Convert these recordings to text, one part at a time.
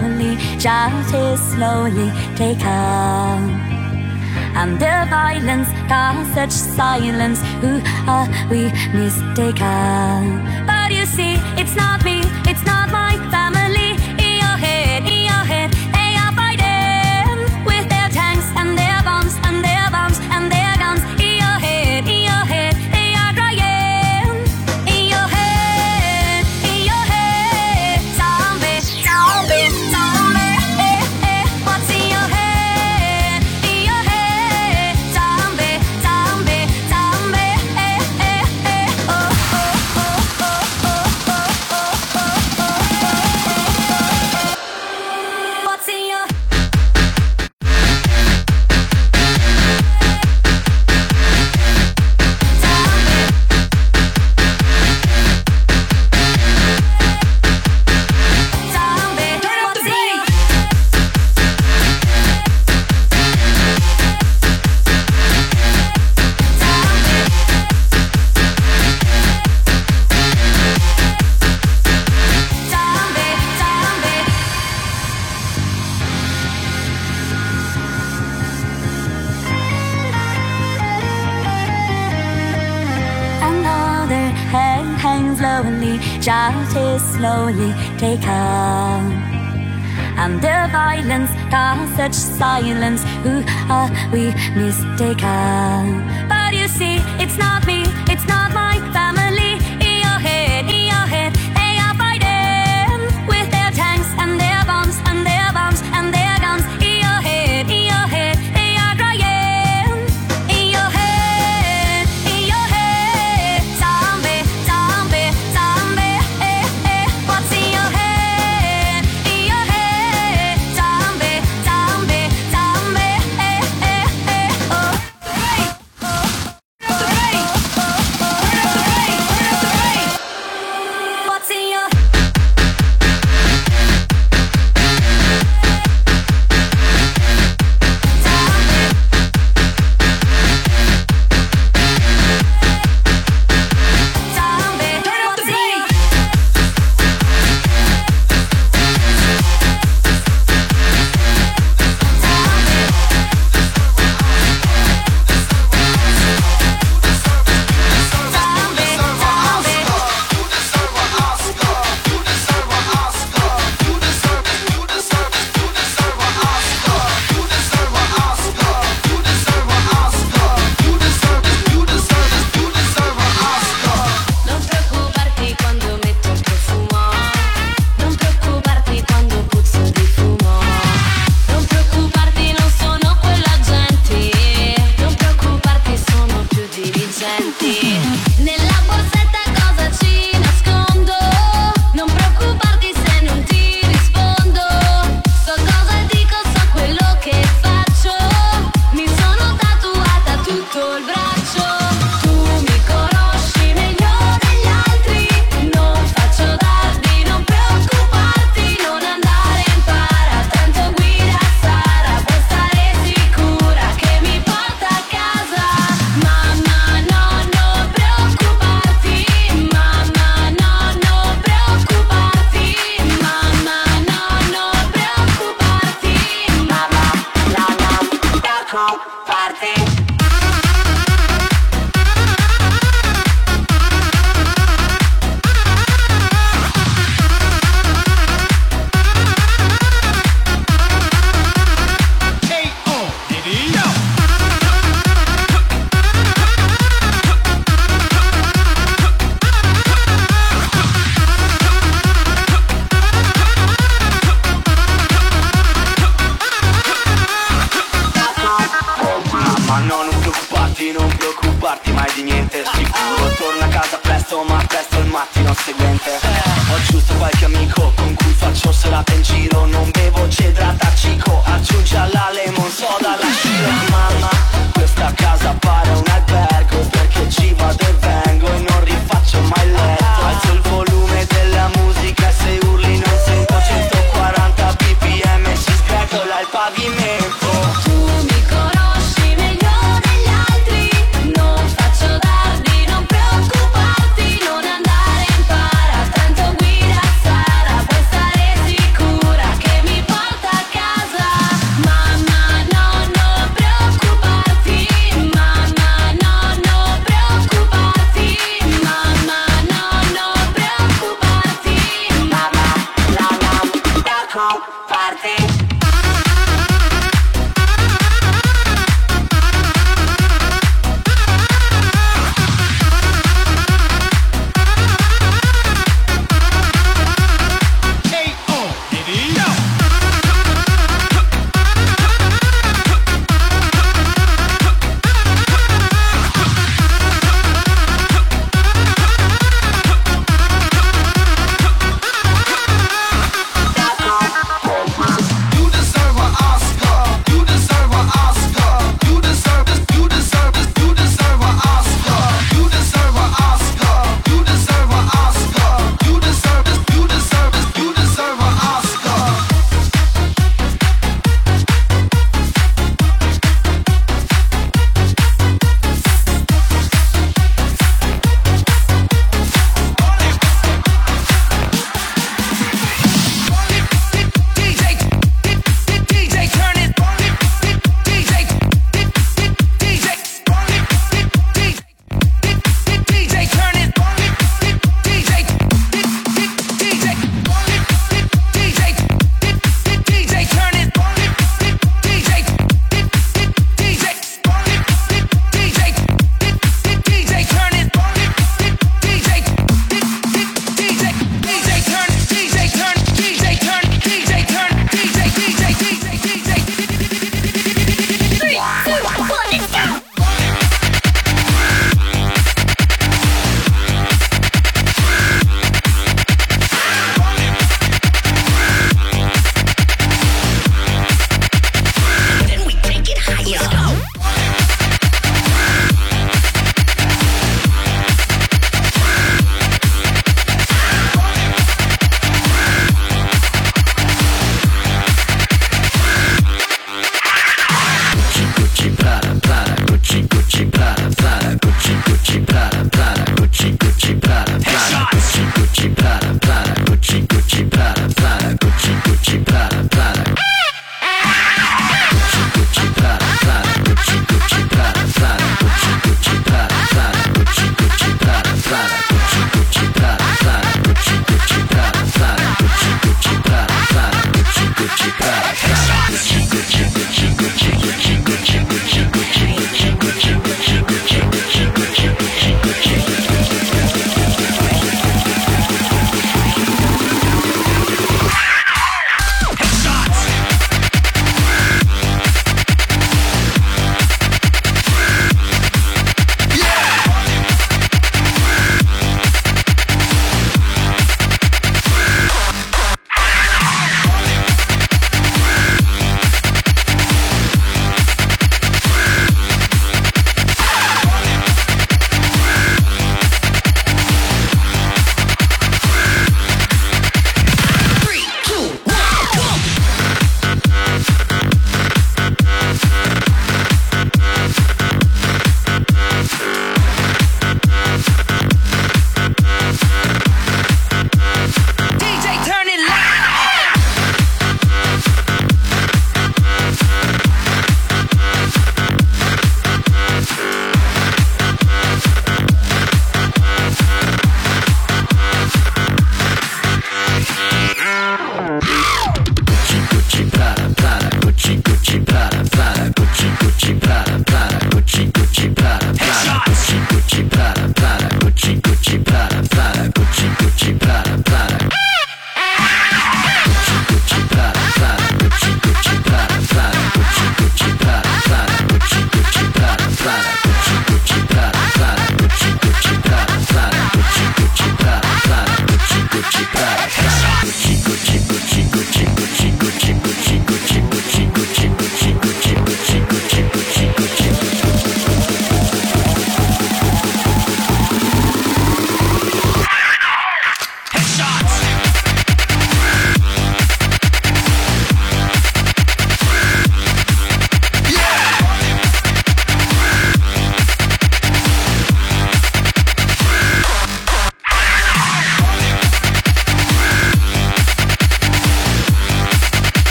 slowly, shout it slowly, take calm. And the violence caused such silence. Who are we mistaken? But you see, it's not me, it's not my fault. we mistaken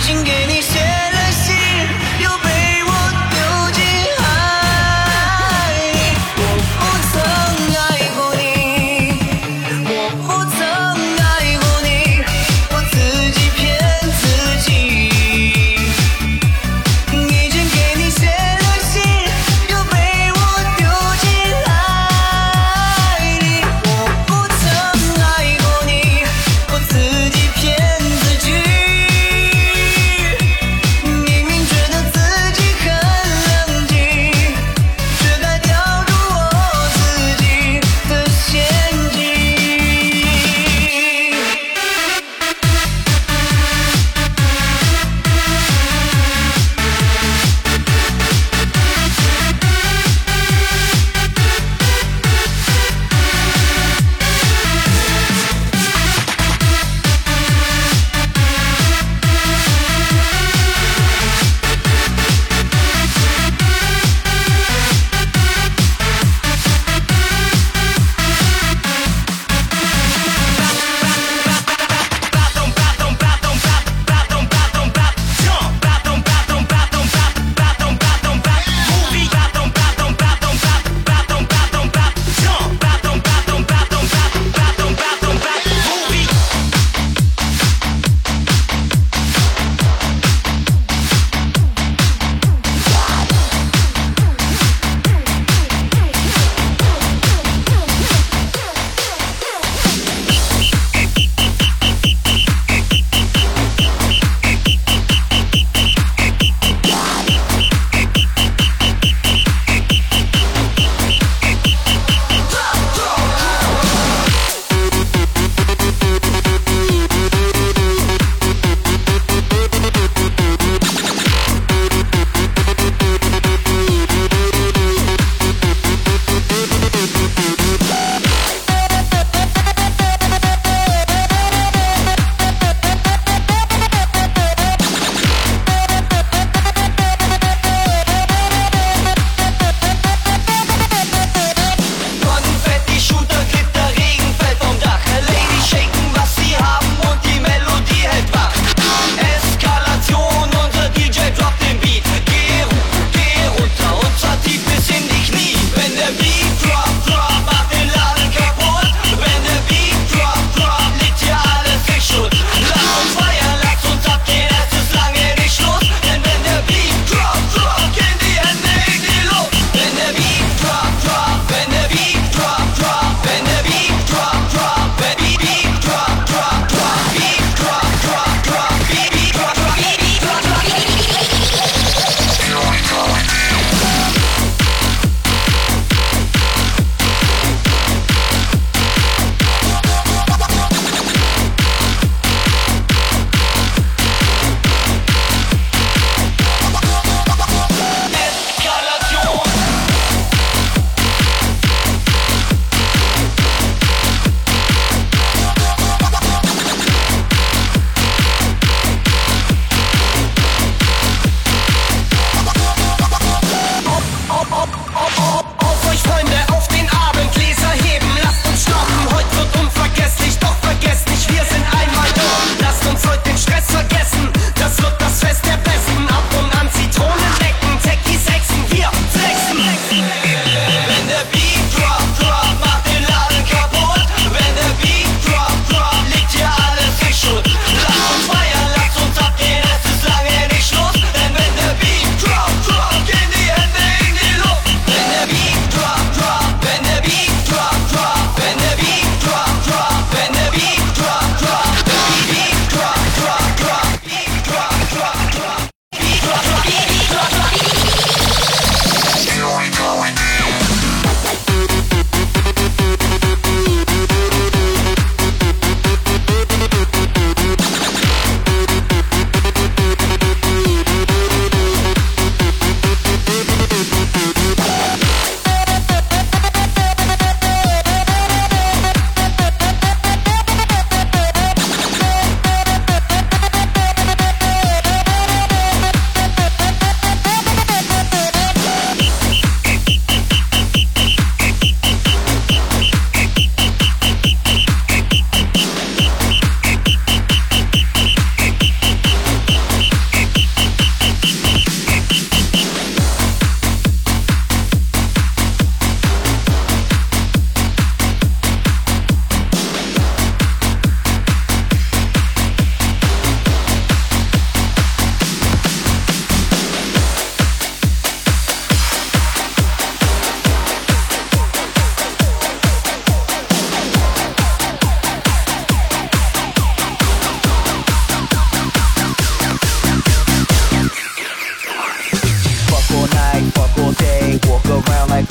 changing game.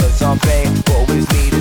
a zombie, always need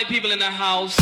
party people in the house.